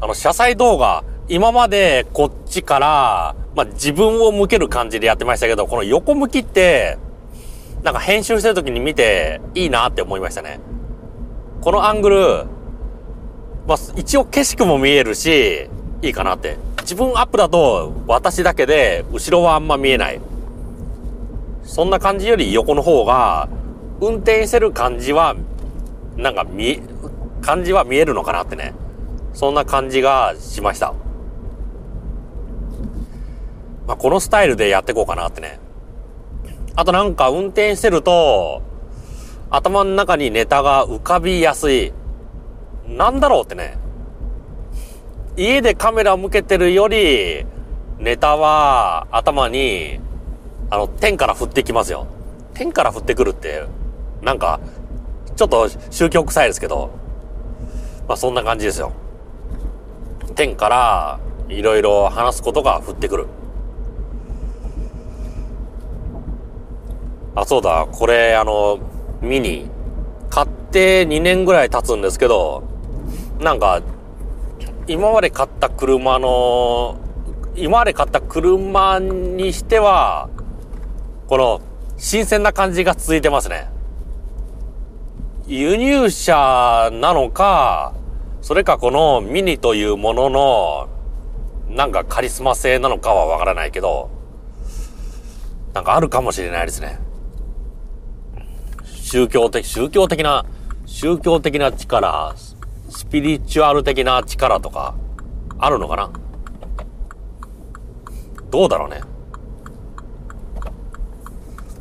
あの、車載動画、今までこっちから、まあ、自分を向ける感じでやってましたけど、この横向きって、なんか編集してる時に見ていいなって思いましたね。このアングル、まあ、一応景色も見えるし、いいかなって。自分アップだと私だけで後ろはあんま見えない。そんな感じより横の方が運転してる感じはなんか見、感じは見えるのかなってね。そんな感じがしました。まあ、このスタイルでやっていこうかなってね。あとなんか運転してると、頭の中にネタが浮かびやすい。なんだろうってね。家でカメラ向けてるより、ネタは頭に、あの、天から降ってきますよ。天から降ってくるって、なんか、ちょっと宗教臭いですけど、まあそんな感じですよ。天からいろいろ話すことが降ってくる。あ、そうだ、これあの、ミニ、買って2年ぐらい経つんですけど、なんか、今まで買った車の、今まで買った車にしては、この、新鮮な感じが続いてますね。輸入車なのか、それかこのミニというものの、なんかカリスマ性なのかはわからないけど、なんかあるかもしれないですね。宗教的、宗教的な、宗教的な力、スピリチュアル的な力とか、あるのかな？どうだろうね。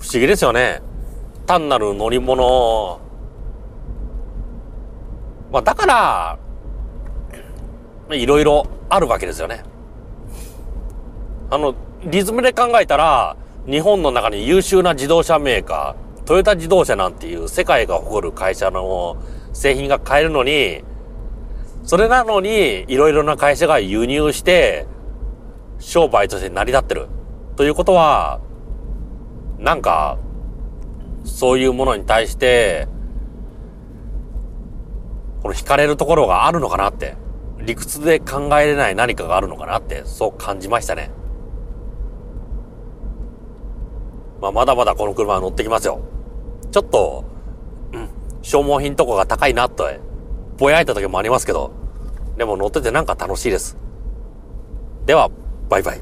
不思議ですよね。単なる乗り物まあ、だから、いろいろあるわけですよね。あの、リズムで考えたら、日本の中に優秀な自動車メーカー、トヨタ自動車なんていう世界が誇る会社の製品が買えるのに、それなのに、いろいろな会社が輸入して、商売として成り立ってる。ということは、なんか、そういうものに対して、この惹かれるところがあるのかなって、理屈で考えれない何かがあるのかなって、そう感じましたね。まあ、まだまだこの車は乗ってきますよ。ちょっと、うん、消耗品とかが高いなと、ぼやいた時もありますけど、でも乗っててなんか楽しいです。では、バイバイ。